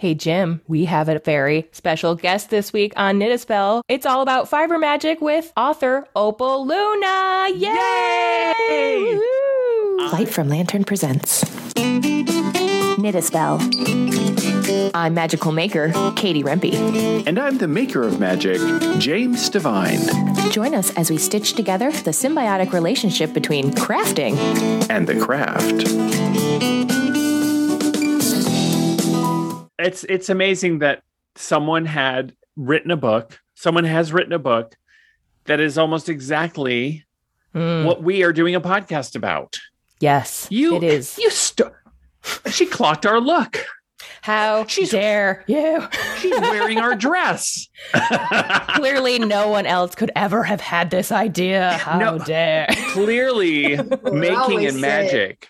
Hey Jim, we have a very special guest this week on Knit a Spell. It's all about fiber magic with author Opal Luna. Yay! Yay! Light from Lantern presents Knit a Spell. I'm magical maker Katie Rempe. And I'm the maker of magic, James Devine. Join us as we stitch together the symbiotic relationship between crafting and the craft it's it's amazing that someone had written a book someone has written a book that is almost exactly mm. what we are doing a podcast about yes you it is you st- she clocked our look how she's, dare you? She's wearing our dress. clearly, no one else could ever have had this idea. How no, dare? Clearly, making and magic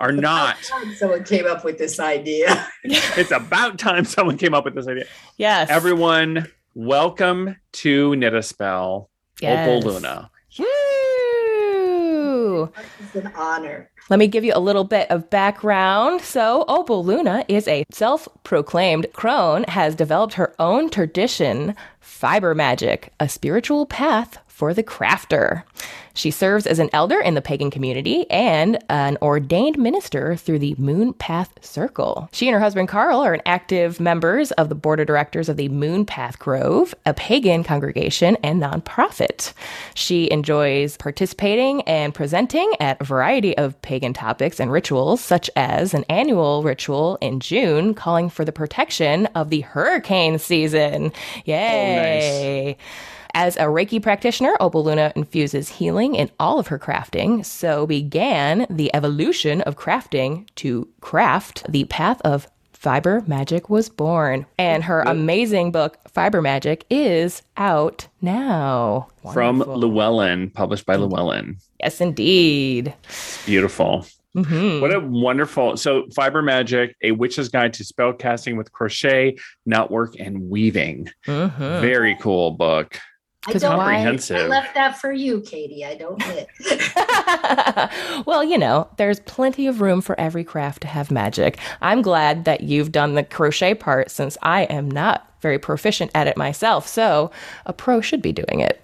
are not. someone came up with this idea. it's about time someone came up with this idea. Yes. Everyone, welcome to Knit a Spell, yes. Opal Luna. Woo! It's an honor. Let me give you a little bit of background. So, Opal Luna is a self proclaimed crone, has developed her own tradition, fiber magic, a spiritual path for the crafter. She serves as an elder in the pagan community and an ordained minister through the Moon Path Circle. She and her husband Carl are active members of the board of directors of the Moon Path Grove, a pagan congregation and nonprofit. She enjoys participating and presenting at a variety of pagan topics and rituals, such as an annual ritual in June calling for the protection of the hurricane season. Yay! Oh, nice. As a Reiki practitioner, Opal Luna infuses healing in all of her crafting. So began the evolution of crafting to craft the path of Fiber Magic was born. And her amazing book, Fiber Magic, is out now. Wonderful. From Llewellyn, published by Llewellyn. Yes, indeed. Beautiful. Mm-hmm. What a wonderful so fiber magic, a witch's guide to spell casting with crochet, knotwork, and weaving. Mm-hmm. Very cool book. I don't comprehensive. I, I left that for you, Katie. I don't knit. well, you know, there's plenty of room for every craft to have magic. I'm glad that you've done the crochet part since I am not very proficient at it myself. So a pro should be doing it.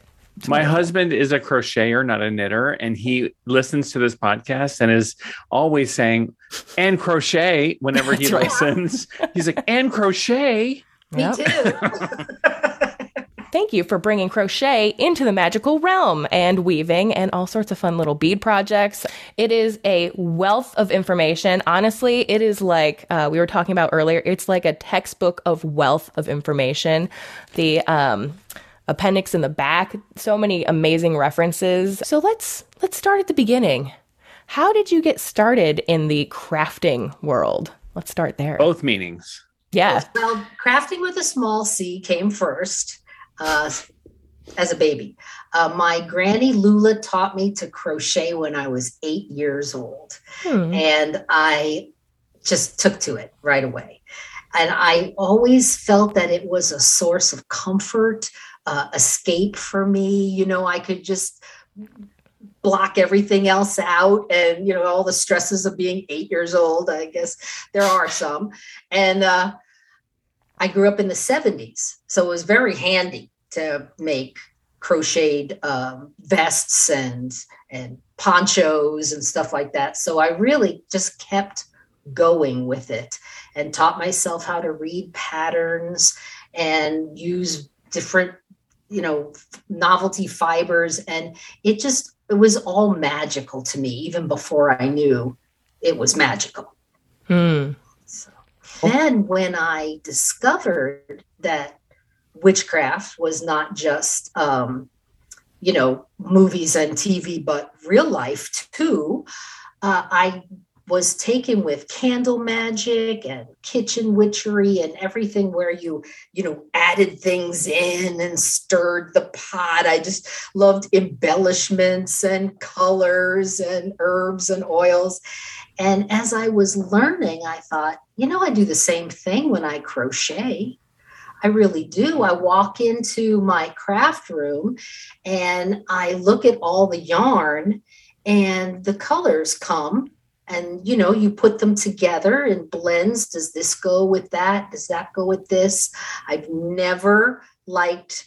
My husband is a crocheter, not a knitter, and he listens to this podcast and is always saying, and crochet whenever he listens. He's like, and crochet. Me yep. too. Thank you for bringing crochet into the magical realm and weaving and all sorts of fun little bead projects. It is a wealth of information. Honestly, it is like uh, we were talking about earlier, it's like a textbook of wealth of information. The, um, appendix in the back so many amazing references. So let's let's start at the beginning. How did you get started in the crafting world? Let's start there. Both meanings. Yeah. Well crafting with a small c came first uh, as a baby. Uh, my granny Lula taught me to crochet when I was eight years old. Hmm. And I just took to it right away. And I always felt that it was a source of comfort, uh, escape for me. You know, I could just block everything else out and, you know, all the stresses of being eight years old. I guess there are some. And, uh, I grew up in the 70s, so it was very handy to make crocheted um, vests and and ponchos and stuff like that. So I really just kept going with it and taught myself how to read patterns and use different you know novelty fibers and it just it was all magical to me even before i knew it was magical hmm. Then, when I discovered that witchcraft was not just, um, you know, movies and TV, but real life too, uh, I was taken with candle magic and kitchen witchery and everything where you you know added things in and stirred the pot. I just loved embellishments and colors and herbs and oils. And as i was learning i thought you know i do the same thing when i crochet I really do. I walk into my craft room and I look at all the yarn and the colors come and you know you put them together in blends. Does this go with that? Does that go with this? I've never liked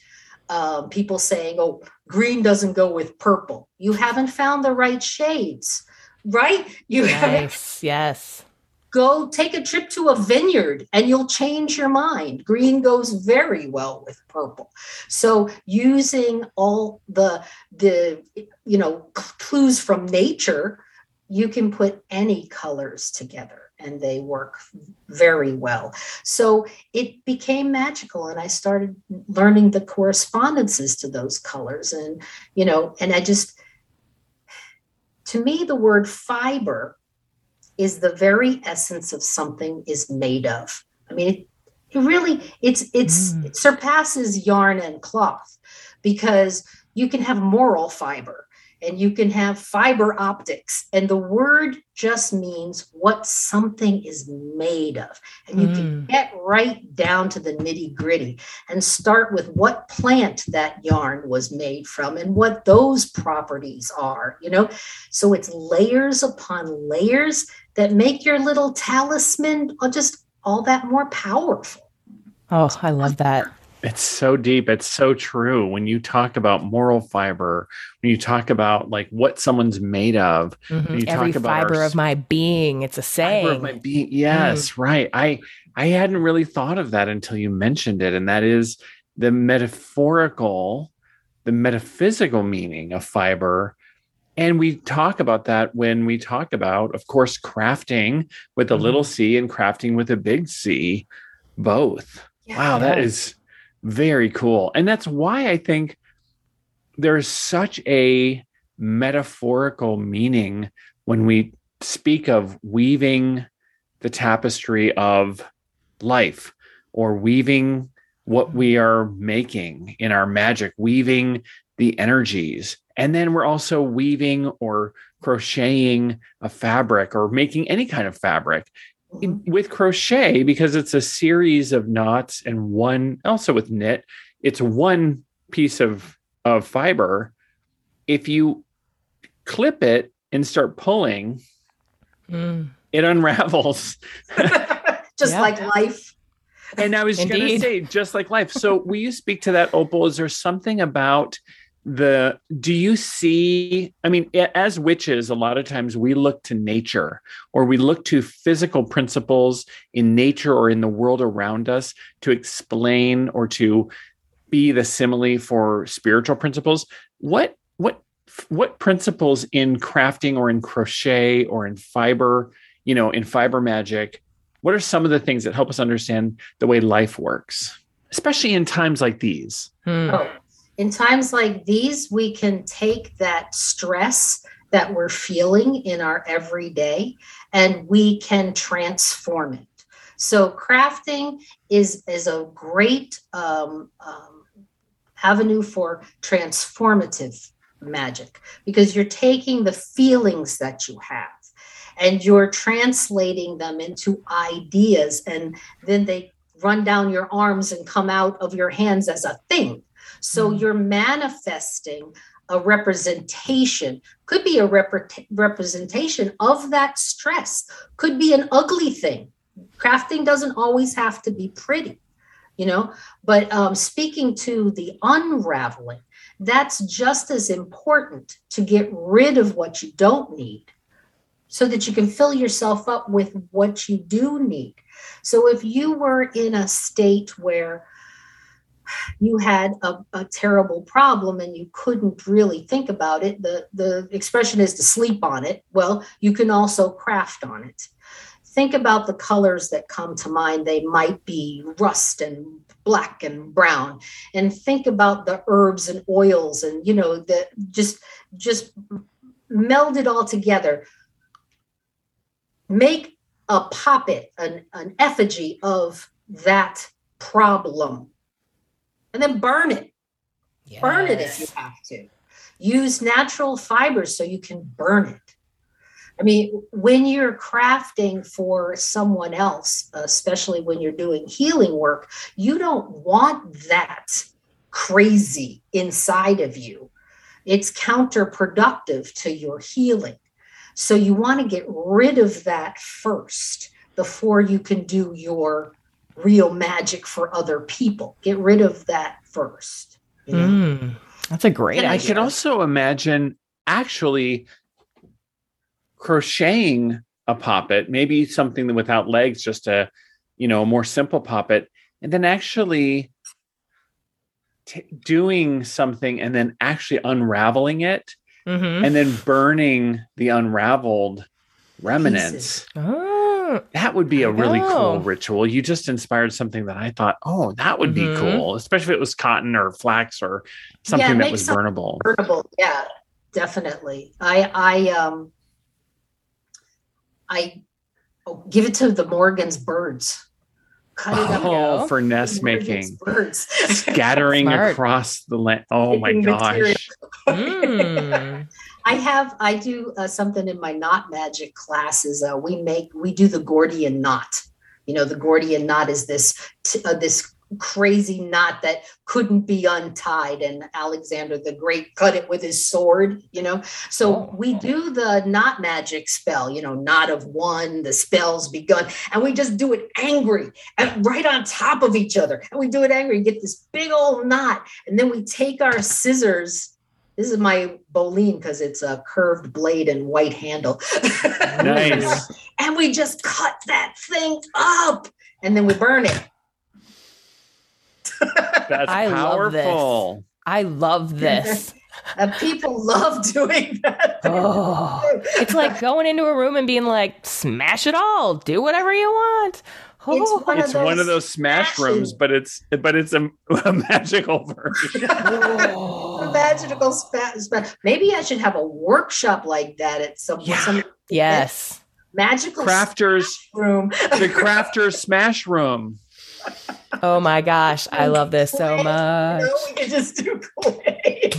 uh, people saying oh green doesn't go with purple. You haven't found the right shades right? You yes yes go take a trip to a vineyard and you'll change your mind green goes very well with purple so using all the the you know clues from nature you can put any colors together and they work very well. So it became magical and I started learning the correspondences to those colors and you know and I just to me the word fiber is the very essence of something is made of. I mean it, it really it's it's mm. it surpasses yarn and cloth because you can have moral fiber and you can have fiber optics. And the word just means what something is made of. And you mm. can get right down to the nitty gritty and start with what plant that yarn was made from and what those properties are, you know? So it's layers upon layers that make your little talisman just all that more powerful. Oh, I love that. It's so deep. It's so true. When you talk about moral fiber, when you talk about like what someone's made of, mm-hmm. every fiber our, of my being, it's a saying. Fiber of my being. Yes, mm. right. I I hadn't really thought of that until you mentioned it, and that is the metaphorical, the metaphysical meaning of fiber. And we talk about that when we talk about, of course, crafting with a mm. little c and crafting with a big C, both. Yeah. Wow, that is very cool. And that's why I think there's such a metaphorical meaning when we speak of weaving the tapestry of life or weaving what we are making in our magic, weaving the energies. And then we're also weaving or crocheting a fabric or making any kind of fabric with crochet because it's a series of knots and one also with knit it's one piece of of fiber. If you clip it and start pulling mm. it unravels. Just yeah. like life. And i was going to say just like life. So will you speak to that opal? Is there something about the do you see i mean as witches a lot of times we look to nature or we look to physical principles in nature or in the world around us to explain or to be the simile for spiritual principles what what what principles in crafting or in crochet or in fiber you know in fiber magic what are some of the things that help us understand the way life works especially in times like these hmm. oh in times like these, we can take that stress that we're feeling in our everyday and we can transform it. So, crafting is, is a great um, um, avenue for transformative magic because you're taking the feelings that you have and you're translating them into ideas and then they run down your arms and come out of your hands as a thing so mm-hmm. you're manifesting a representation, could be a rep- representation of that stress, could be an ugly thing. Crafting doesn't always have to be pretty, you know, but um, speaking to the unraveling, that's just as important to get rid of what you don't need so that you can fill yourself up with what you do need. So if you were in a state where you had a, a, terrible problem and you couldn't really think about it. The the expression is to sleep on it. Well you can also craft on it. Think about the colors that come to mind. They might be rust and black and brown. And think about the herbs and oils and you know the just just meld it all together. Make a poppet an, an effigy of that problem and then burn it. Yes. Burn it if you have to. Use natural fibers so you can burn it. I mean, when you're crafting for someone else, especially when you're doing healing work, you don't want that crazy inside of you. It's counterproductive to your healing. So you want to get rid of that first before you can do your real magic for other people. Get rid of that first. You know? Mm, that's a great And I could also imagine actually crocheting a poppet, maybe something without legs, just a you know a more simple poppet, and then actually t- doing something and then actually unraveling it Mhm. and then burning the unraveled remnants. Oh, That would be a really cool ritual. You just inspired something that I thought, oh, that would be Mhm. cool, especially if it was cotton or flax or something that was some- burnable. Burnable, yeah, definitely. I I um I oh, give it to the Morgan's birds. Cut it up. Oh, go. for nest making, birds. scattering across the land. Oh my gosh. Mm. I have I do uh, something in my knot magic classes. Uh, we make we do the Gordian knot. You know, the Gordian knot is this t- uh, this crazy knot that couldn't be untied, and Alexander the Great cut it with his sword. You know, so Oh. we do the knot magic spell. You know, knot of one, the spell's begun, and we just do it angry and right on top of each other, and we do it angry, get this big old knot, and then we take our scissors this is my Boline because it's a curved blade and white handle. Nice. and we just cut that thing up and then we burn it. That's I love this. powerful. I love this. And people love doing that. Oh, it's like going into a room and being like, smash it all, do whatever you want. Oh, one It's one of those smash smashing- rooms, but it's but it's a, a magical version. A magical spa, spa- Maybe I should have a workshop like that at some, Yeah. some yes. magical Crafters, room. the crafters smash room. Oh my gosh, I love this so You much. know, we can just do clay.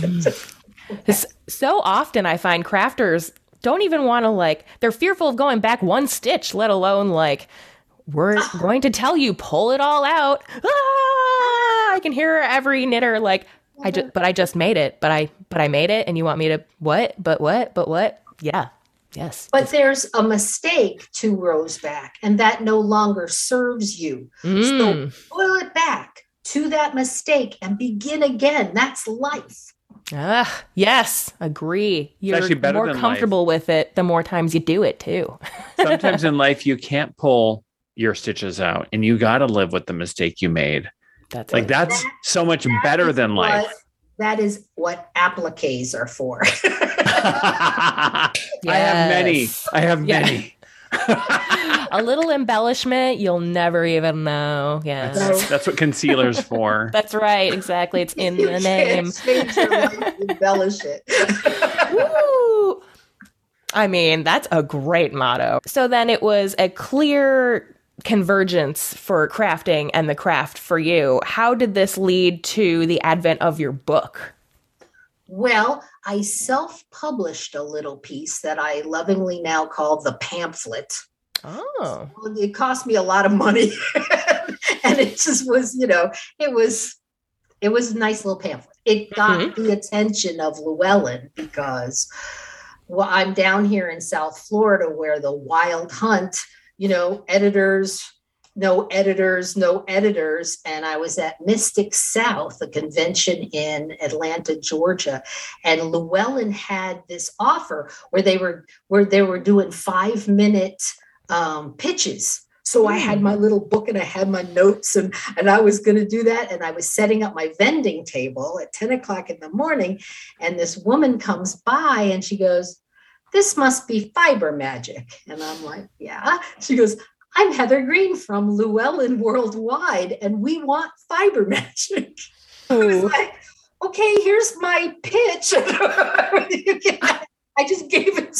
This- so often I find crafters don't even want to like they're fearful of going back one stitch, let alone like we're going to tell you pull it all out. Ah! I can hear every knitter like I just but I just made it, but I but I made it and you want me to what? But what? But what? Yeah. Yes. But there's a mistake two rows back, and that no longer serves you. Mm. Pull it back to that mistake and begin again. That's life. Ah, yes, agree. You're actually better more than life. comfortable with it the more times you do it too. Sometimes in life you can't pull your stitches out, and you got to live with the mistake you made. That's Like it. that's That- so much That better than what- life. That is what appliques are for. I have many. I have Yeah. many. a little embellishment, you'll never even know. Yeah. That's, that's what concealer's for. That's right. Exactly. It's in You the can't name. your life, embellish it. Woo! I mean, that's a great motto. So then it was a clear convergence for crafting and the craft for you. How did this lead to the advent of your book? Well, I self published a little piece that I lovingly now call the pamphlet. Oh. Well, It cost me a lot of money. and it just was, you know, it was it was a nice little pamphlet. It got mm-hmm. the attention of Llewellyn because well, I'm down here in South Florida where the wild hunt, you know, editors, no editors, no editors. And I was at Mystic South, a convention in Atlanta, Georgia. And Llewellyn had this offer where they were where they were doing five minute um, pitches. So I had my little book and I had my notes and, and I was going to do that. And I was setting up my vending table at 10 o'clock in the morning. And this woman comes by and she goes, This must be fiber magic. And I'm like, Yeah. She goes, I'm Heather Greene from Llewellyn Worldwide and we want fiber magic. I was oh. like, okay, here's my pitch. I just gave it.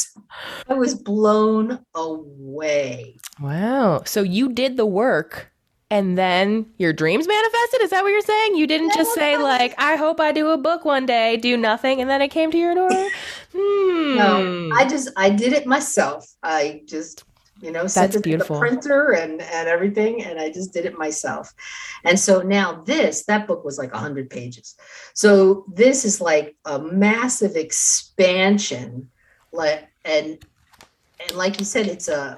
I was blown away. Wow. So you did the work and then your dreams manifested? Is that what you're saying? You didn't just say, like, I hope I do a book one day, do nothing, and then it came to your door? Hmm. No, I just I did it myself. I just you know sent That's it beautiful. to the printer and and everything, and I just did it myself. And so now this that book was like hundred pages. So this is like a massive expansion, like and and like you said, it's a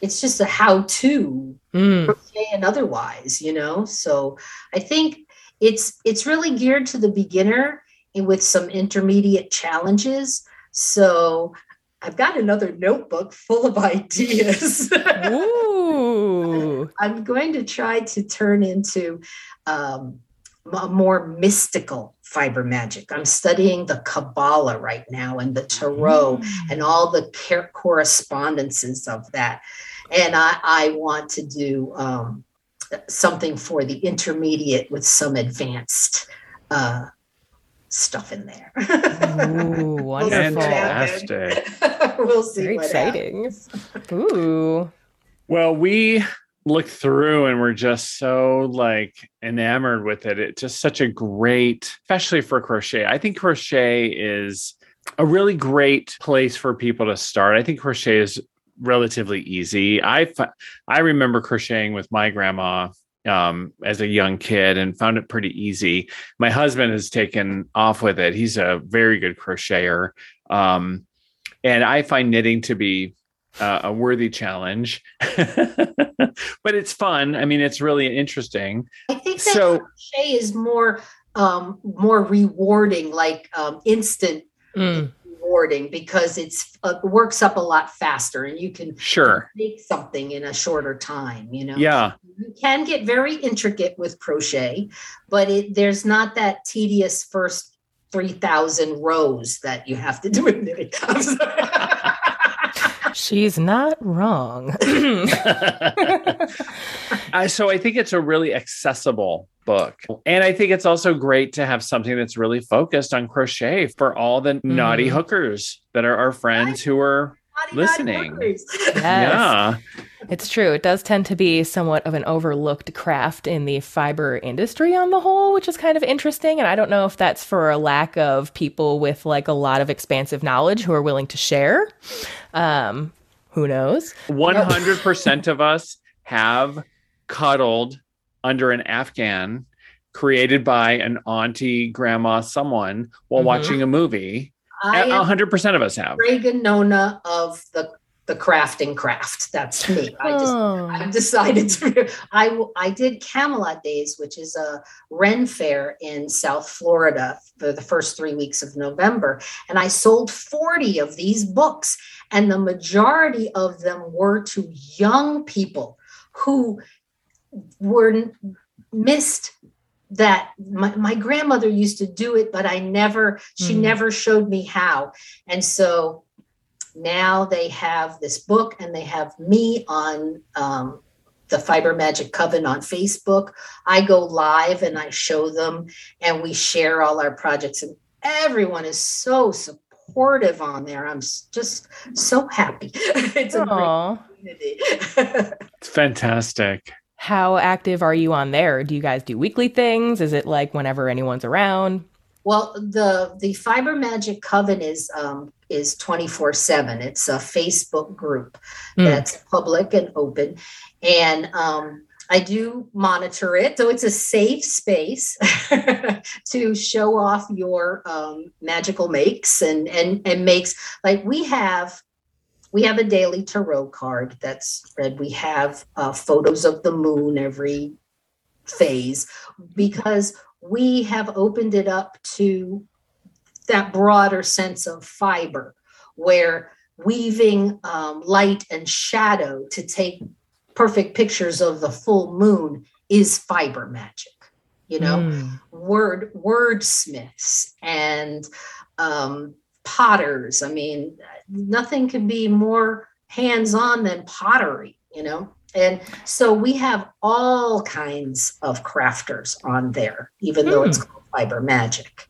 it's just a how-to Mm. and otherwise, you know. So I think it's it's really geared to the beginner and with some intermediate challenges. So I've got another notebook full of ideas. Ooh. I'm going to try to turn into um, a more mystical fiber magic. I'm studying the Kabbalah right now and the Tarot and all the car- correspondences of that. And I, I want to do um, something for the intermediate with some advanced uh, stuff in there. Ooh, We'll see what wonderful. happens. we'll see. Very what exciting. happens. Ooh. Well, we looked through and we're just so like enamored with it. It's just such a great, especially for crochet. I think crochet is a really great place for people to start. I think crochet is relatively easy. I I remember crocheting with my grandma um, as a young kid and found it pretty easy. My husband has taken off with it. He's a very good crocheter. Um, and I find knitting to be uh, a worthy challenge, but it's fun. I mean, it's really interesting. I think that So- crochet is more um, more rewarding, like um, instant Mm. rewarding, because it's uh, works up a lot faster, and you can Sure. make something in a shorter time. You know, Yeah. you can get very intricate with crochet, but it, there's not that tedious first three thousand rows that you have to do in knitting. I'm sorry. She's not wrong. Uh, so I think it's a really accessible book. And I think it's also great to have something that's really focused on crochet for all the naughty Mhm. hookers that are our friends who are Naughty, naughty Listening. workers. Yes. yeah. It's true. It does tend to be somewhat of an overlooked craft in the fiber industry on the whole, which is kind of interesting. And I don't know if that's for a lack of people with like a lot of expansive knowledge who are willing to share. Um, who knows? 100% of us have cuddled under an Afghan created by an auntie, grandma, someone while Mhm. watching a movie. I A am 100% of us have. Reagan Nona of the the crafting craft. That's me. I just Oh. I've decided to. I I did Camelot Days, which is a Ren fair in South Florida for the first three weeks of November, and I sold forty of these books, and the majority of them were to young people who were missed that my, my grandmother used to do it but i never she Mm. never showed me how and so now they have this book and they have me on um, the fiber magic coven on facebook i go live and i show them and we share all our projects and everyone is so supportive on there i'm just so happy it's a great community It's fantastic. How active are you on there? Do you guys do weekly things? Is it like whenever anyone's around? Well, the the Fiber Magic Coven is um, is twenty four seven. It's a Facebook group Mm. that's public and open, and um, I do monitor it, so it's a safe space to show off your um, magical makes and and and makes. Like we have, we have a daily tarot card that's read. We have uh, photos of the moon every phase because we have opened it up to that broader sense of fiber where weaving um, light and shadow to take perfect pictures of the full moon is fiber magic you know? Mm. word wordsmiths and um, potters. I mean nothing can be more hands-on than pottery you know? And so we have all kinds of crafters on there even though it's called fiber magic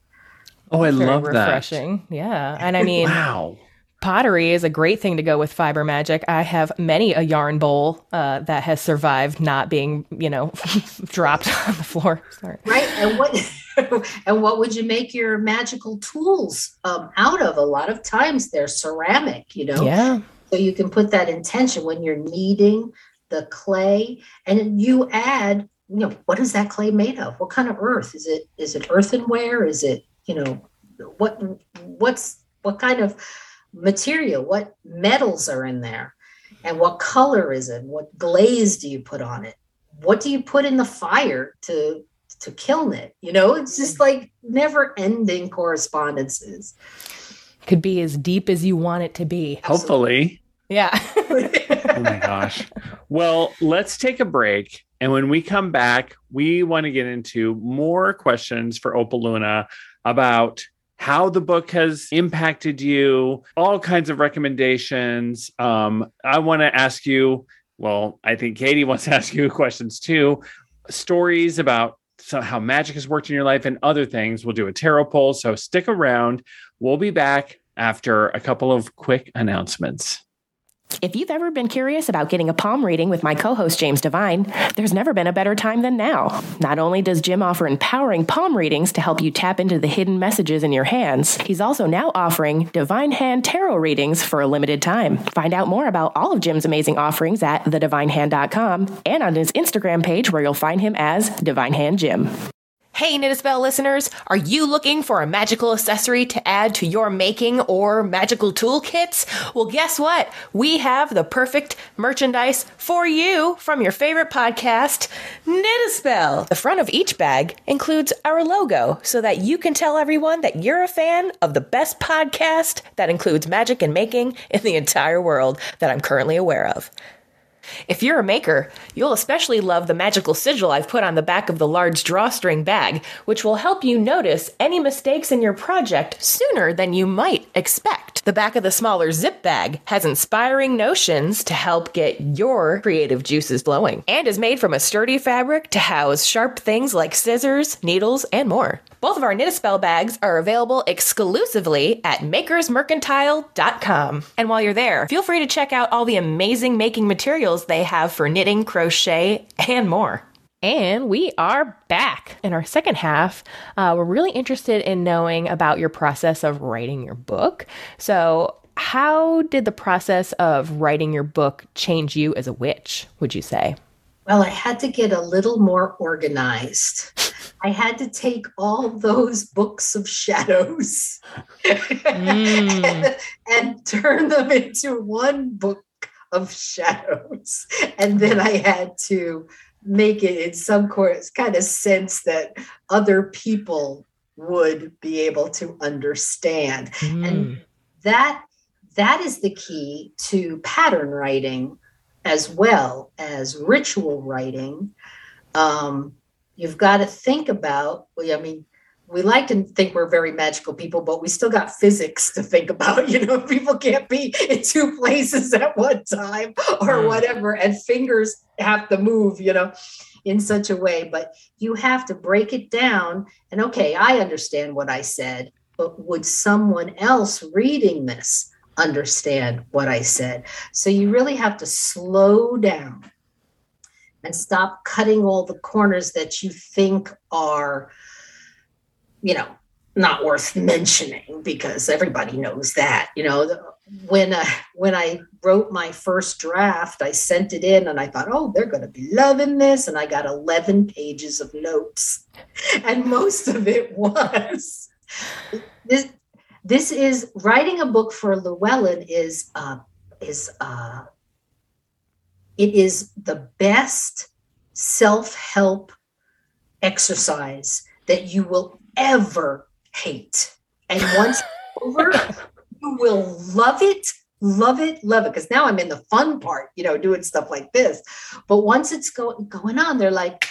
Oh, I Very love that. refreshing. Yeah. And I mean, Wow. pottery is a great thing to go with fiber magic. I have many a yarn bowl uh, that has survived not being, you know, dropped on the floor. Sorry. right and what and what would you make your magical tools um, out of a lot of times they're ceramic you know Yeah. so you can put that intention when you're kneading the clay and you add you know what is that clay made of what kind of earth is it is it earthenware is it you know what what's what kind of material, what metals are in there, and what color is it? What glaze do you put on it? What do you put in the fire to to kiln it? You know, it's just mm-hmm. like never ending correspondences. Could be as deep as you want it to be. Hopefully. Yeah. oh my gosh. Well, let's take a break. And when we come back, we want to get into more questions for Opal Luna about how the book has impacted you, all kinds of recommendations. Um, I want to ask you, well, I think Katie wants to ask you questions too, stories about so how magic has worked in your life and other things. We'll do a tarot poll. So stick around. We'll be back after a couple of quick announcements. If you've ever been curious about getting a palm reading with my co host James Devine, there's never been a better time than now. Not only does Jim offer empowering palm readings to help you tap into the hidden messages in your hands, he's also now offering Divine Hand Tarot readings for a limited time. Find out more about all of Jim's amazing offerings at thedivinehand.com and on his Instagram page where you'll find him as Divine Hand Jim. Hey, Knit-A-Spell listeners, are you looking for a magical accessory to add to your making or magical toolkits? Well, guess what? We have the perfect merchandise for you from your favorite podcast, Knit-A-Spell. The front of each bag includes our logo so that you can tell everyone that you're a fan of the best podcast that includes magic and making in the entire world that I'm currently aware of. If you're a maker, you'll especially love the magical sigil I've put on the back of the large drawstring bag, which will help you notice any mistakes in your project sooner than you might expect. The back of the smaller zip bag has inspiring notions to help get your creative juices flowing, and is made from a sturdy fabric to house sharp things like scissors, needles, and more. Both of our Knit a Spell bags are available exclusively at makersmercantile.com. And while you're there, feel free to check out all the amazing making materials they have for knitting, crochet, and more. And we are back in our second half. Uh, we're really interested in knowing about your process of writing your book. So, how did the process of writing your book change you as a witch, would you say? Well, I had to get a little more organized. I had to take all those books of shadows mm. and, and turn them into one book of shadows. And then I had to make it in some course kind of sense that other people would be able to understand. Mm. And that that is the key to pattern writing as well as ritual writing, um, you've got to think about, I mean, we like to think we're very magical people, but we still got physics to think about. You know, people can't be in two places at one time or mm. whatever, and fingers have to move, you know, in such a way. But you have to break it down. And okay, I understand what I said, but would someone else reading this understand what I said. So you really have to slow down and stop cutting all the corners that you think are, you know, not worth mentioning because everybody knows that. You know, when uh, when I wrote my first draft, I sent it in and I thought, oh, they're going to be loving this, and I got eleven pages of notes, and most of it was this this is writing a book for Llewellyn is uh, is uh, it is the best self help exercise that you will ever hate, and once over, you will love it. Love it, love it. Because now I'm in the fun part, you know, doing stuff like this. But once it's go- going on, they're like,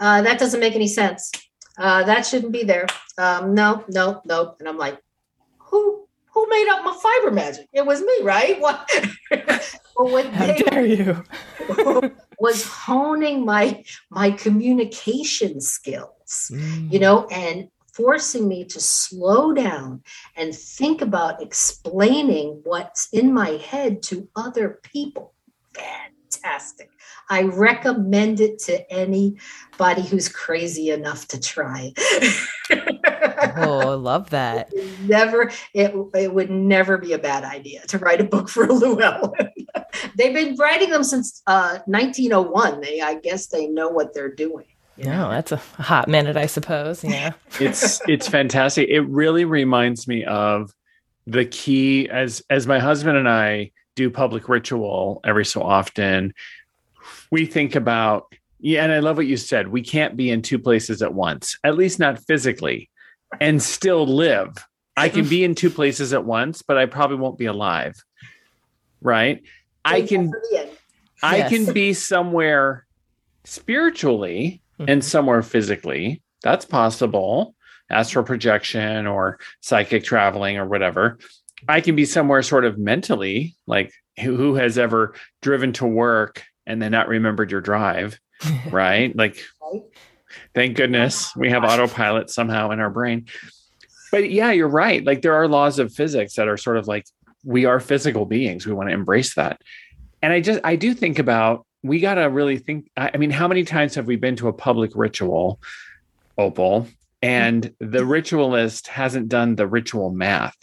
uh, that doesn't make any sense. Uh, that shouldn't be there. Um, no, no, no. And I'm like, who made up my fiber magic? It was me, right? What? well, what How dare you? was honing my my communication skills, mm. you know, and forcing me to slow down and think about explaining what's in my head to other people. Fantastic. I recommend it to anybody who's crazy enough to try. oh, I love that. Never, it, it would never be a bad idea to write a book for Llewellyn. They've been writing them since uh, 1901. They, I guess, they know what they're doing. No, that's a hot minute, I suppose. Yeah, it's it's fantastic. It really reminds me of the key as as my husband and I do public ritual every so often, we think about yeah, and I love what you said. We can't be in two places at once, at least not physically, and still live. I can be in two places at once, but I probably won't be alive. Right? I can I can be somewhere spiritually and mm-hmm. somewhere physically. That's possible. Astral projection or psychic traveling or whatever. I can be somewhere sort of mentally, like who, who has ever driven to work and then not remembered your drive, right? Like, Right. Thank goodness we have autopilot somehow in our brain. But yeah, you're right. Like, there are laws of physics that are sort of like we are physical beings. We want to embrace that. And I just, I do think about we got to really think. I mean, how many times have we been to a public ritual, Opal, and the ritualist hasn't done the ritual math?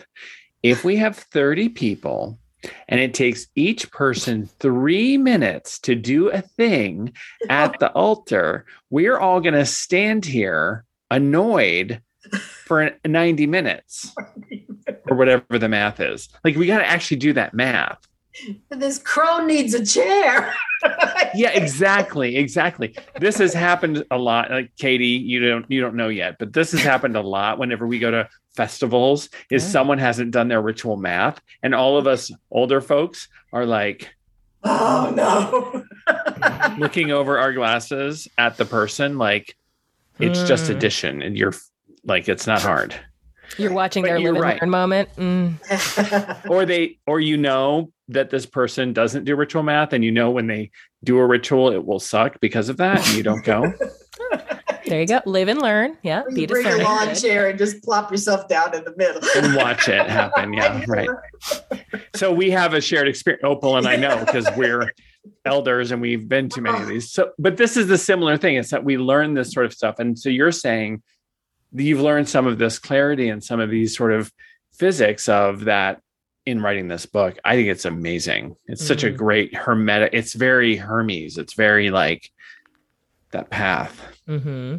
If we have 30 people and it takes each person three minutes to do a thing at the altar, we're all going to stand here annoyed for 90 minutes or whatever the math is. Like, we got to actually do that math. This crone needs a chair. yeah exactly exactly this has happened a lot like katie you don't you don't know yet but this has happened a lot whenever we go to festivals is Yeah. someone hasn't done their ritual math and all of us older folks are like Oh no. looking over our glasses at the person like it's just Mm. addition and you're like it's not hard You're watching But their you're live and right. learn moment. Mm. or they or you know that this person doesn't do ritual math and you know when they do a ritual it will suck because of that and you don't go There you go. Live and learn. Yeah. Or Be you bring your lawn chair and just plop yourself down in the middle. And watch it happen. Yeah right. So we have a shared experience. Opal and i know because we're elders and we've been to many of these. So but this is the similar thing. It's that we learn this sort of stuff. And so you're saying you've learned some of this clarity and some of these sort of physics of that in writing this book. I think it's amazing. It's such a Mhm. great hermetic it's very hermes. It's very like that path hmm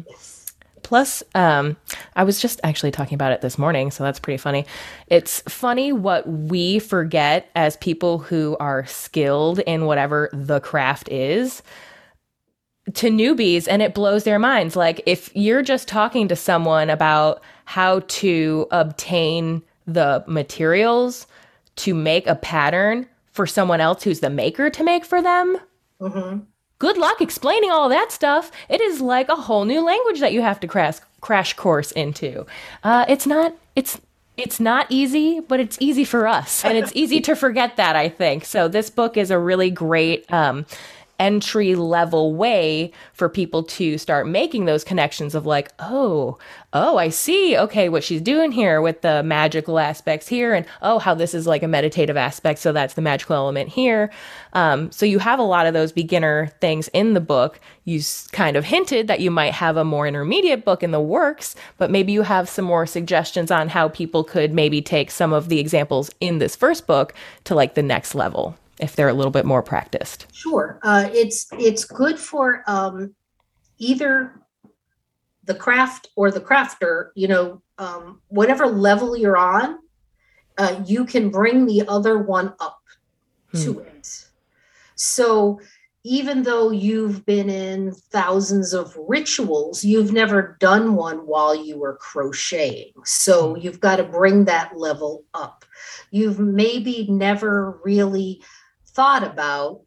Plus, um, I was just actually talking about it this morning, so that's pretty funny. It's funny what we forget as people who are skilled in whatever the craft is to newbies, and it blows their minds. Like, if you're just talking to someone about how to obtain the materials to make a pattern for someone else who's the maker to make for them, Mhm. Good luck explaining all that stuff. It is like a whole new language that you have to crash crash course into. Uh, it's not. It's it's not easy, but it's easy for us, and it's easy to forget that. I think so. This book is a really great. Um, entry level way for people to start making those connections of like oh oh i see. Okay what she's doing here with the magical aspects here and oh how this is like a meditative aspect so that's the magical element here. Um, so you have a lot of those beginner things in the book. You kind of hinted that you might have a more intermediate book in the works but maybe you have some more suggestions on how people could maybe take some of the examples in this first book to like the next level if they're a little bit more practiced Sure. Uh, it's it's good for um, either the craft or the crafter. You know, um, whatever level you're on, uh, you can bring the other one up to it. So even though you've been in thousands of rituals, you've never done one while you were crocheting. So you've got to bring that level up. You've maybe never really thought about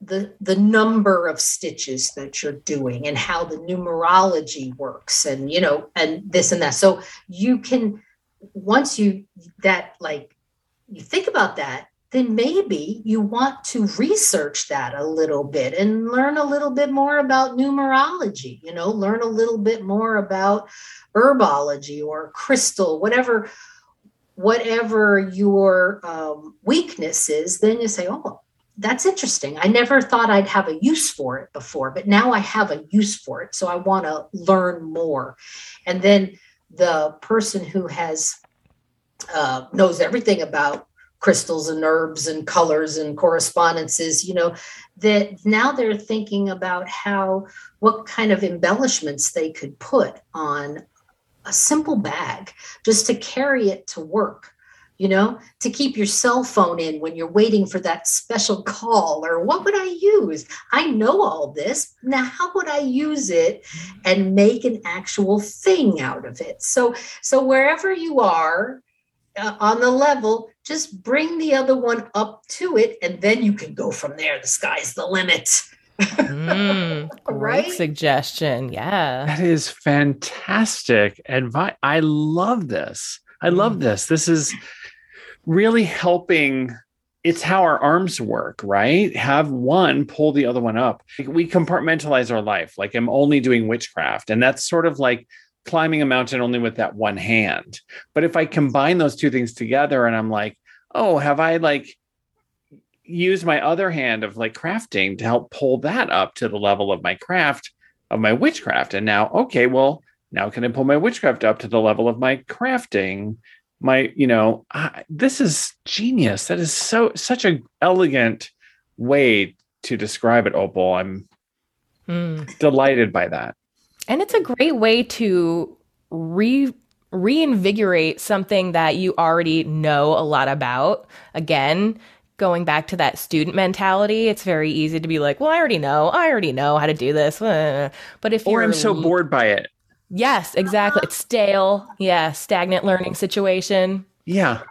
the the number of stitches that you're doing and how the numerology works and you know and this and that. So you can once you that like you think about that then maybe you want to research that a little bit and learn a little bit more about numerology you know learn a little bit more about herbology or crystal whatever whatever your um, weakness is then you say oh that's interesting. I never thought I'd have a use for it before, but now I have a use for it. So I want to learn more. And then the person who has uh, knows everything about crystals and herbs and colors and correspondences, you know, that now they're thinking about how what kind of embellishments they could put on a simple bag just to carry it to work you know, to keep your cell phone in when you're waiting for that special call, or what would I use? I know all this. Now, how would I use it and make an actual thing out of it? So, so wherever you are uh, on the level, just bring the other one up to it, and then you can go from there. The sky's the limit. Mm, great right? suggestion. Yeah. That is fantastic advice. I love this. I love mm. this. This is really helping it's how our arms work, right? Have one pull the other one up. We compartmentalize our life. Like I'm only doing witchcraft. And that's sort of like climbing a mountain only with that one hand. But if I combine those two things together and I'm like, oh, have I like used my other hand of like crafting to help pull that up to the level of my craft of my witchcraft? And now, okay, well, now can I pull my witchcraft up to the level of my crafting? my you know I, this is genius that is so such an elegant way to describe it opal i'm mm. delighted by that and it's a great way to re reinvigorate something that you already know a lot about again going back to that student mentality it's very easy to be like well i already know i already know how to do this uh. but if or i'm so bored by it Yes, exactly. It's stale. Yeah, stagnant learning situation. Yeah.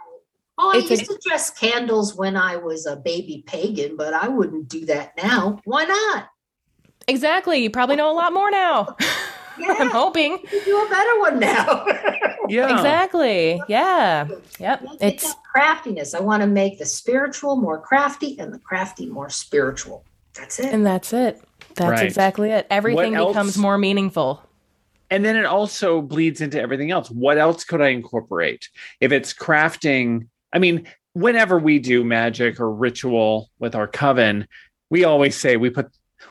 Oh, I it's used a- to dress candles when I was a baby pagan, but I wouldn't do that now. Why not? Exactly. You probably know a lot more now. Yeah. I'm hoping. You do a better one now. yeah. Exactly. Yeah. Yep. It's craftiness. I want to make the spiritual more crafty and the crafty more spiritual. That's it. And that's it. That's right. exactly it. Everything becomes more meaningful and then it also bleeds into everything else. What else could I incorporate? If it's crafting, I mean, whenever we do magic or ritual with our coven, we always say we put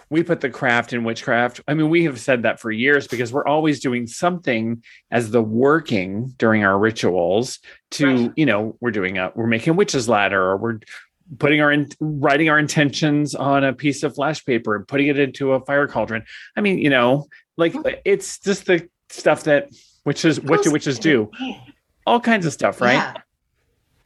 we put the craft in witchcraft. I mean, we have said that for years because we're always doing something as the working during our rituals to, right. you know, we're doing a we're making a witch's ladder or we're putting our in, writing our intentions on a piece of flash paper and putting it into a fire cauldron. I mean, you know, like it's just the stuff that witches what do witches do? All kinds of stuff, right? Yeah.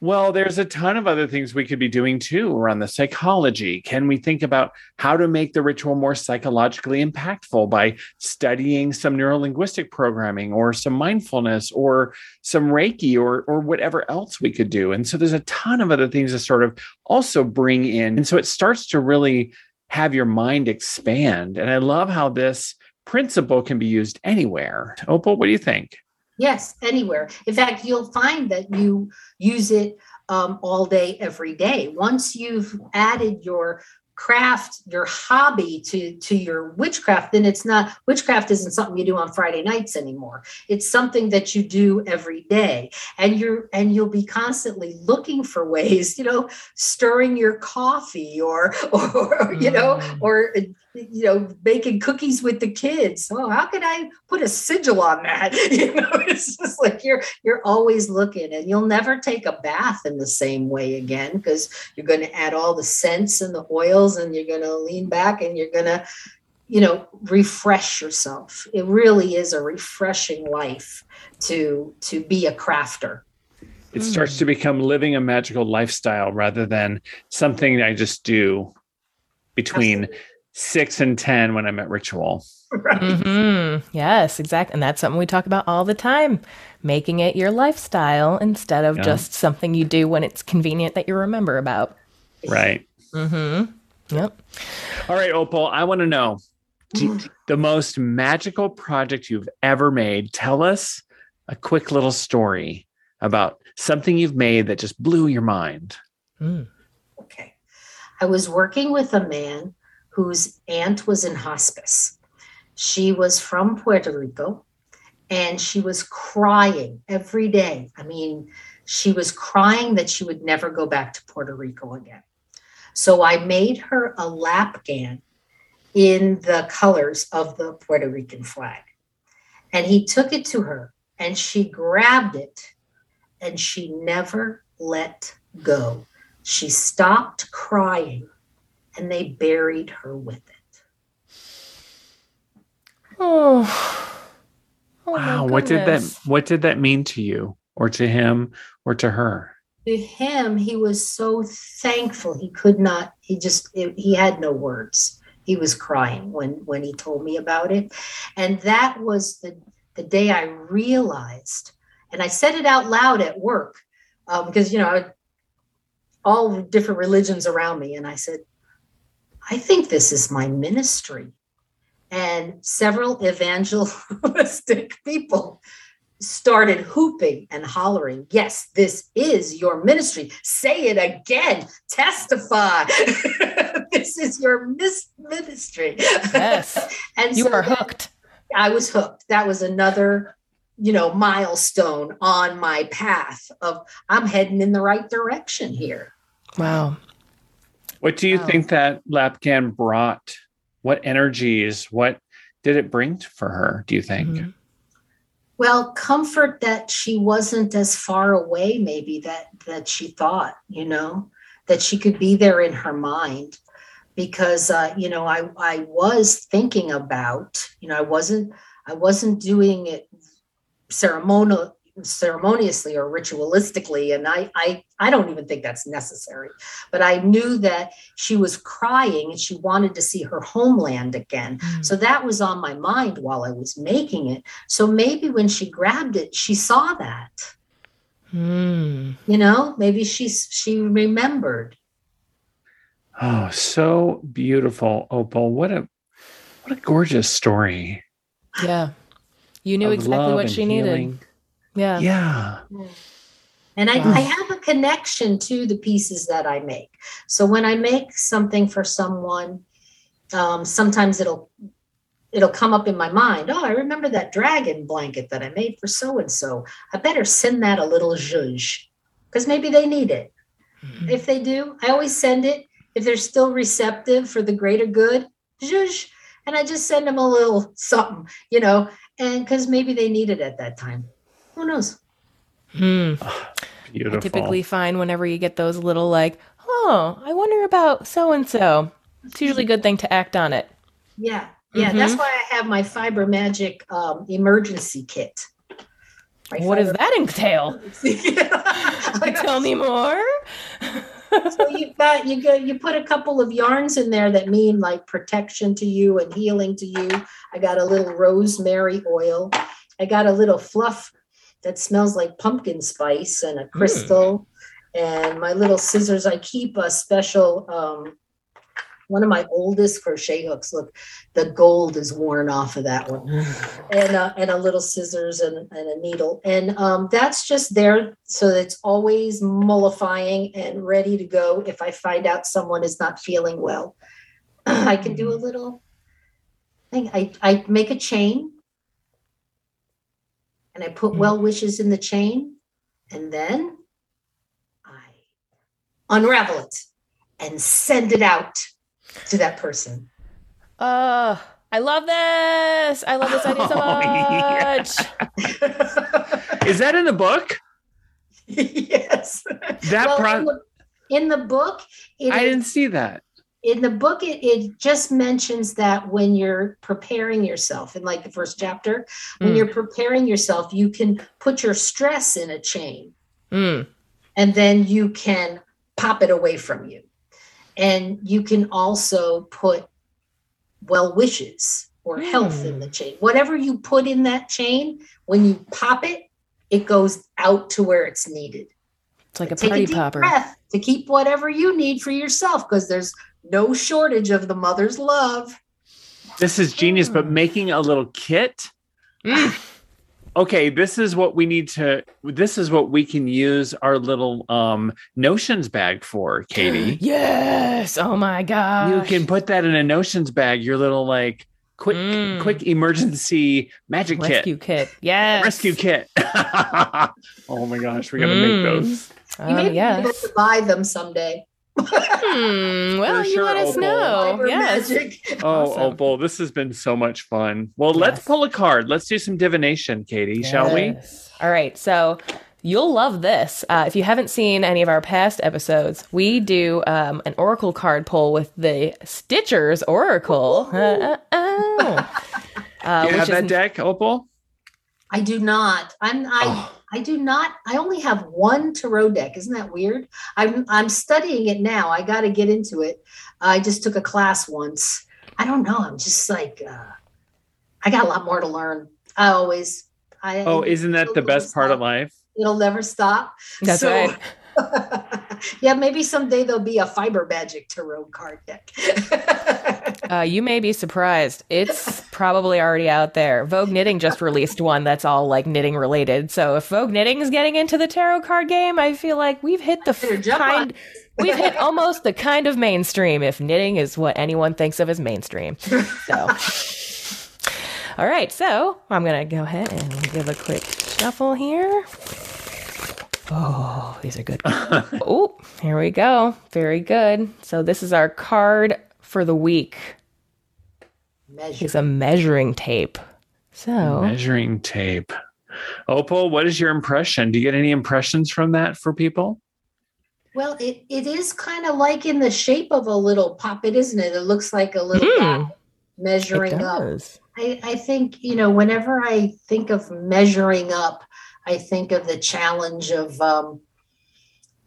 Well, there's a ton of other things we could be doing too around the psychology. Can we think about how to make the ritual more psychologically impactful by studying some neurolinguistic programming or some mindfulness or some Reiki or, or whatever else we could do? And so there's a ton of other things to sort of also bring in. And so it starts to really have your mind expand. And I love how this principle can be used anywhere. Opal, what do you think? Yes, anywhere. In fact, you'll find that you use it um, all day, every day. Once you've added your craft your hobby to to your witchcraft then it's not witchcraft isn't something you do on friday nights anymore it's something that you do every day and you're and you'll be constantly looking for ways you know stirring your coffee or or you know mm. or you know baking cookies with the kids. Oh how could i put a sigil on that? You know it's just like you're you're always looking and you'll never take a bath in the same way again because you're going to add all the scents and the oils and you're going to lean back and you're going to you know refresh yourself. It really is a refreshing life to to be a crafter. It starts to become living a magical lifestyle rather than something i just do between Absolutely six and 10 when I'm at ritual. Right. Mm-hmm. Yes, exactly. And that's something we talk about all the time making it your lifestyle instead of yeah. just something you do when it's convenient that you remember about. Right. Mm-hmm. Yep. All right, Opal, I want to know the most magical project you've ever made. Tell us a quick little story about something you've made that just blew your mind. Mm. Okay. I was working with a man whose aunt was in hospice. She was from Puerto Rico and she was crying every day. I mean, she was crying that she would never go back to Puerto Rico again. So I made her a lapghan in the colors of the Puerto Rican flag. And he took it to her and she grabbed it and she never let go. She stopped crying and they buried her with it. Oh, wow, what did that what did that mean to you or to him or to her? To him, he was so thankful. He could not. He just it, he had no words. He was crying when when he told me about it, and that was the the day I realized. And I said it out loud at work um, because you know all different religions around me, and I said, I think this is my ministry. And several evangelistic people started hooping and hollering, Yes, this is your ministry. Say it again. Testify. this is your mis- ministry. Yes. and you so are hooked. I was hooked. That was another, you know, milestone on my path of I'm heading in the right direction here. Wow. What do you Wow. think that Lapghan brought? What energies? What did it bring for her? Do you think? Mhm. Well, comfort that she wasn't as far away, maybe that that she thought, you know, that she could be there in her mind, because uh, you know, I I was thinking about, you know, I wasn't I wasn't doing it ceremonial ceremoniously or ritualistically and I, I i don't even think that's necessary but i knew that she was crying and she wanted to see her homeland again Mm. so that was on my mind while I was making it. So maybe when she grabbed it, she saw that. Mm. You know, maybe she she remembered. Oh, so beautiful, Opal. What a what a gorgeous story. Yeah. You knew exactly what and she needed. healing. Yeah. Yeah. And I, Wow. I have a connection to the pieces that I make. So when I make something for someone, um, sometimes it'll it'll come up in my mind. Oh, I remember that dragon blanket that I made for so and so. I better send that a little zhuzh because maybe they need it. Mhm. If they do, I always send it. If they're still receptive for the greater good, zhuzh, and I just send them a little something, you know, and because maybe they need it at that time. Who knows? Hmm. Beautiful. I typically find whenever you get those little like, oh, I wonder about so and so. It's usually a good thing to act on it. Yeah, yeah. Mm-hmm. That's why I have my Fiber Magick um, emergency kit. My What does that entail? Tell me more. so you've got you go you put a couple of yarns in there that mean like protection to you and healing to you. I got a little rosemary oil. I got a little fluff that smells like pumpkin spice and a crystal. And my little scissors. I keep a special um one of my oldest crochet hooks. Look, the gold is worn off of that one and uh, and a little scissors and, and a needle and um, that's just there so that it's always mollifying and ready to go if i find out someone is not feeling well i can do a little thing i, I make a chain and i put Mm. well wishes in the chain and then i unravel it and send it out to that person Uh, I love this. I love this idea so Oh, yeah. much. Is that in the book? yes That well, pro- in, the, in the book, it I is- didn't see that. In the book it, it just mentions that when you're preparing yourself in like the first chapter, when Mm. you're preparing yourself, you can put your stress in a chain Mm. and then you can pop it away from you. And you can also put well wishes or health in the chain. Whatever you put in that chain, when you pop it, it goes out to where it's needed. It's like a Take party a deep popper. breath to keep whatever you need for yourself because there's no shortage of the mother's love. This is genius, but Hmm. making a little kit. Mm. Okay, this is what we need to this is what we can use our little um notions bag for, Katie. Yes. Oh my god. you can put that in a notions bag, your little like quick Mm. quick emergency magic kit. rescue kit. kit. Yes. Rescue kit. oh my gosh, we're gonna Mm. make those. You Um, may be able to buy them someday. Hmm, well, For you sure, let us Opal. know. Yes. magic. Oh, Awesome. Opal, this has been so much fun. Well, let's pull a card. Let's do some divination, Katie, shall we? Yes. All right. So you'll love this. Uh, if you haven't seen any of our past episodes, we do um, an oracle card pull with the Stitchers Oracle. Uh, uh, oh. Uh, you which have that is deck, Opal? I do not. I'm I Oh. I do not. I only have one tarot deck. Isn't that weird? I'm I'm studying it now. I got to get into it. I just took a class once. I don't know. I'm just like uh, I got a lot more to learn. I always. I Oh, isn't that the best part of life? It'll never stop. That's So- right. yeah, maybe someday there'll be a fiber magic tarot card deck. Uh, you may be surprised. It's probably already out there. Vogue Knitting just released one that's all like knitting related. So if Vogue Knitting is getting into the tarot card game, I feel like we've hit the Better f- jump on kind. We've hit almost the kind of mainstream if knitting is what anyone thinks of as mainstream. So, all right. So I'm gonna go ahead and give a quick shuffle here. Oh, these are good. oh, here we go. Very good. So this is our card for the week. Measure. It's a measuring tape. So Measuring tape. Opal, what is your impression? Do you get any impressions from that for people? Well, it, it is kind of like in the shape of a little puppet, isn't it? It looks like a little hmm. guy measuring it up. I, I think, you know, whenever I think of measuring up, I think of the challenge of, um,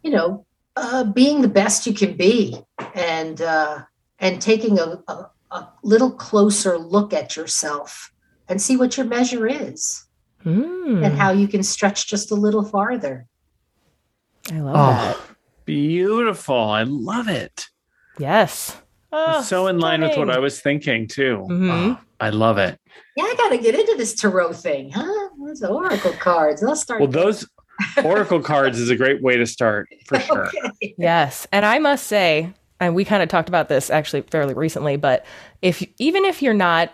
you know, uh, being the best you can be and uh, and taking a, a, a little closer look at yourself and see what your measure is Hmm. and how you can stretch just a little farther. I love Oh, that. beautiful. I love it. Yes. Oh, so in line with what. I was thinking too. Mhm. Oh, I love it. Yeah, I got to get into this tarot thing, huh? Those oracle cards. I'll start. Well, those oracle cards is a great way to start for sure. Okay. Yes, and I must say, and we kind of talked about this actually fairly recently, but if even if you're not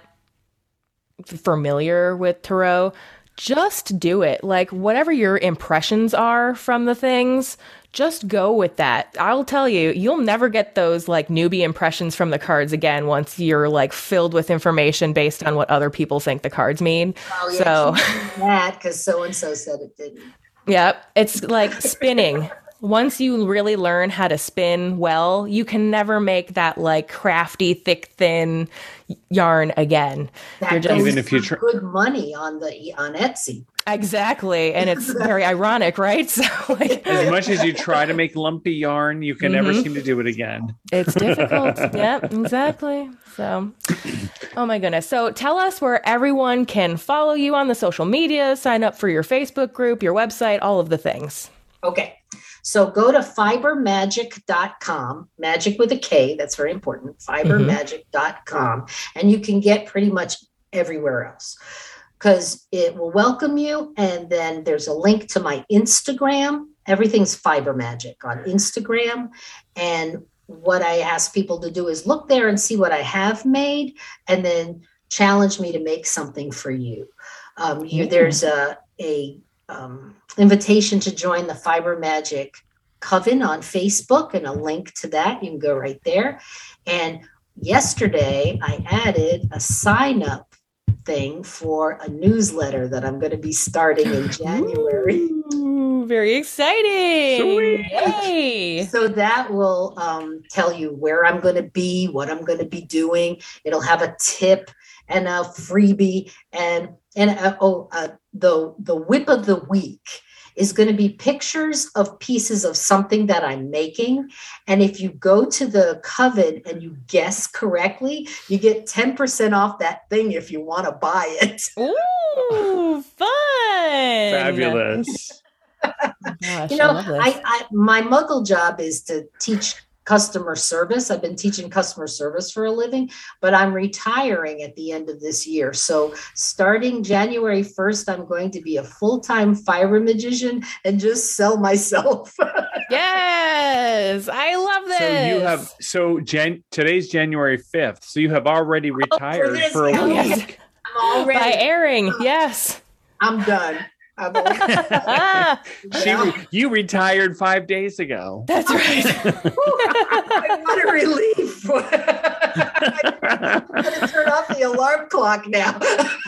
familiar with tarot, just do it. Like whatever your impressions are from the things, just go with that. I'll tell you, you'll never get those like newbie impressions from the cards again once you're like filled with information based on what other people think the cards mean. Oh, yeah, So- that because so and so said it didn't. Yep. It's like spinning. Once you really learn how to spin well, you can never make that like crafty, thick, thin yarn again. That You're just- goes Even if you for good money on the on Etsy. Exactly. And it's very ironic, right? So like As much as you try to make lumpy yarn, you can never Mhm. seem to do it again. it's difficult. yep, exactly. So oh my goodness. So tell us where everyone can follow you on the social media, sign up for your Facebook group, your website, all of the things. Okay. So go to fibermagick.com, magic with a K, that's very important, fibermagick.com, and you can get pretty much everywhere else because it will welcome you. And then there's a link to my Instagram. Everything's Fiber Magick on Instagram. And what I ask people to do is look there and see what I have made and then challenge me to make something for you. Um, you there's a, a um, invitation to join the Fiber Magick Coven on Facebook and a link to that. You can go right there. And yesterday I added a sign up thing for a newsletter that I'm going to be starting in January. Ooh, very exciting. Sweet. Yay. So that will um, tell you where I'm going to be, what I'm going to be doing. It'll have a tip and a freebie, and and uh, oh, uh, the the WIP of the week is going to be pictures of pieces of something that I'm making. And if you go to the coven and you guess correctly, you get 10% off that thing if you want to buy it. Ooh, fun. Fabulous. Gosh, you know, I. I, I my muggle job is to teach customer service. I've been teaching customer service for a living, but I'm retiring at the end of this year. So starting January 1st, I'm going to be a full-time fire magician and just sell myself. yes, I love this. So you have so Jan today's January 5th. So you have already oh, retired this, for a week. I'm already By airing, yes. I'm done. I'm over. Ah, She re- you retired 5 days ago. that's right. what a relief. I'm gonna turn off the alarm clock now.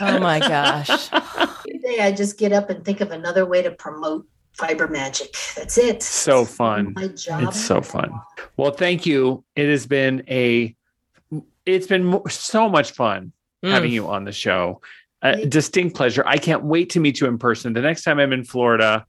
oh my gosh. Every day I just get up and think of another way to promote fiber magic. That's it. So That's fun. My job. It's so fun. Well, thank you. It has been a it's been so much fun Mm. having you on the show. A distinct pleasure. I can't wait to meet you in person. The next time I'm in Florida,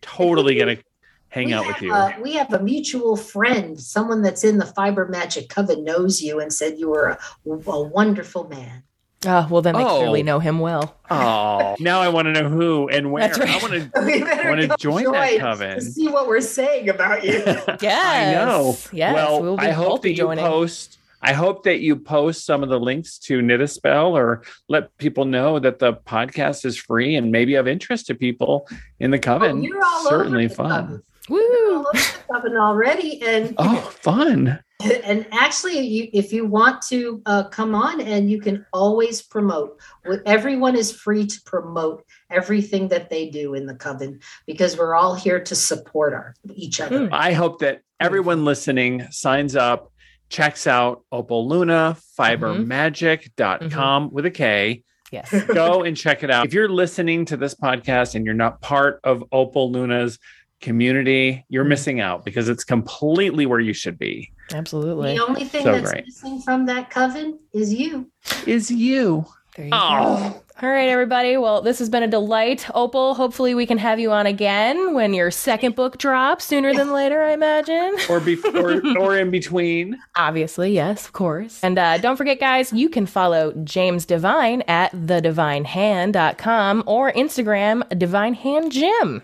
totally going to hang We out with you. a- we have a mutual friend, someone that's in the Fiber Magick Coven knows you and said you were a, a wonderful man. Oh, well, then they Oh. clearly know him well. Oh, now I want to know who and where. That's right. I want to. We better join that coven. to see what we're saying about you. Yes. I know. Yes. well, we'll be I hope that you joining. post. I hope that you post some of the links to Knit a Spell or let people know that the podcast is free and maybe of interest to people in the coven. Oh, you're all Certainly over the fun. coven. You're Woo! all over the coven already, and Oh, fun. and actually you, if you want to uh, come on and you can always promote everyone is free to promote everything that they do in the coven because we're all here to support our each other. I hope that everyone listening signs up, checks out Opal Luna, fibermagick.com mm-hmm. mm-hmm. with a K. Yes. Go and check it out. If you're listening to this podcast and you're not part of Opal Luna's community, you're mm-hmm. missing out because it's completely where you should be. Absolutely. the only thing So that's great. missing from that coven is you Is you. There you Oh. go. All right, everybody. Well, this has been a delight. Opal, hopefully we can have you on again when your second book drops sooner than later, I imagine. Or before or in between. Obviously, yes, of course. And uh, don't forget, guys, you can follow James Divine at thedivinehand.com or Instagram Divine Hand Jim.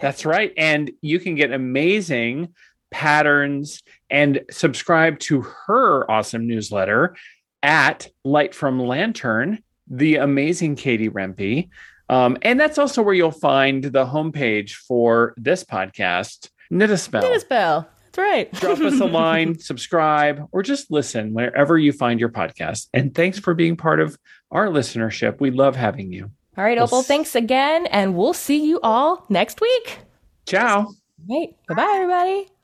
That's right. And you can get amazing patterns and subscribe to her awesome newsletter at Light from Lantern, the amazing Katie Rempe. Um, and that's also where you'll find the homepage for this podcast, Knit a Spell. Get a spell. That's right. Drop us a line, subscribe, or just listen wherever you find your podcast. And thanks for being part of our listenership. We love having you. All right, We'll Opal, s- thanks again. And we'll see you all next week. Ciao. Right. Bye-bye, everybody.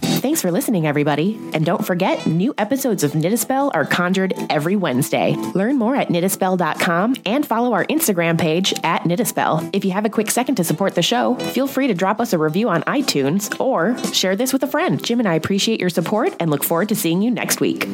Thanks for listening, everybody. And don't forget, new episodes of Knit a Spell are conjured every Wednesday. Learn more at knitaspell.com and follow our Instagram page at Knitaspell. If you have a quick second to support the show, feel free to drop us a review on iTunes or share this with a friend. Jim and I appreciate your support and look forward to seeing you next week.